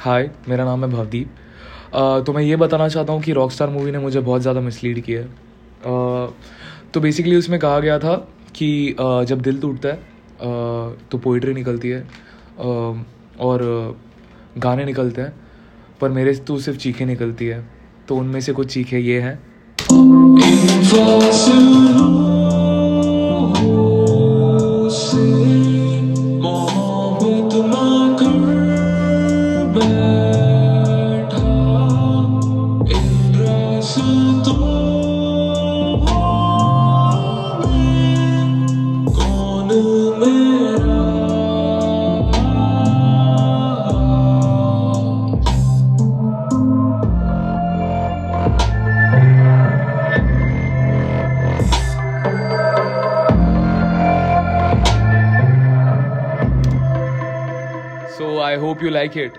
हाय मेरा नाम है भवदीप। तो मैं ये बताना चाहता हूँ कि रॉकस्टार मूवी ने मुझे बहुत ज़्यादा मिसलीड किया है। तो बेसिकली उसमें कहा गया था कि जब दिल टूटता है तो पोइट्री निकलती है और गाने निकलते हैं, पर मेरे तो सिर्फ़ चीखें निकलती है। तो उनमें से कुछ चीखें ये हैं। So I hope you like it.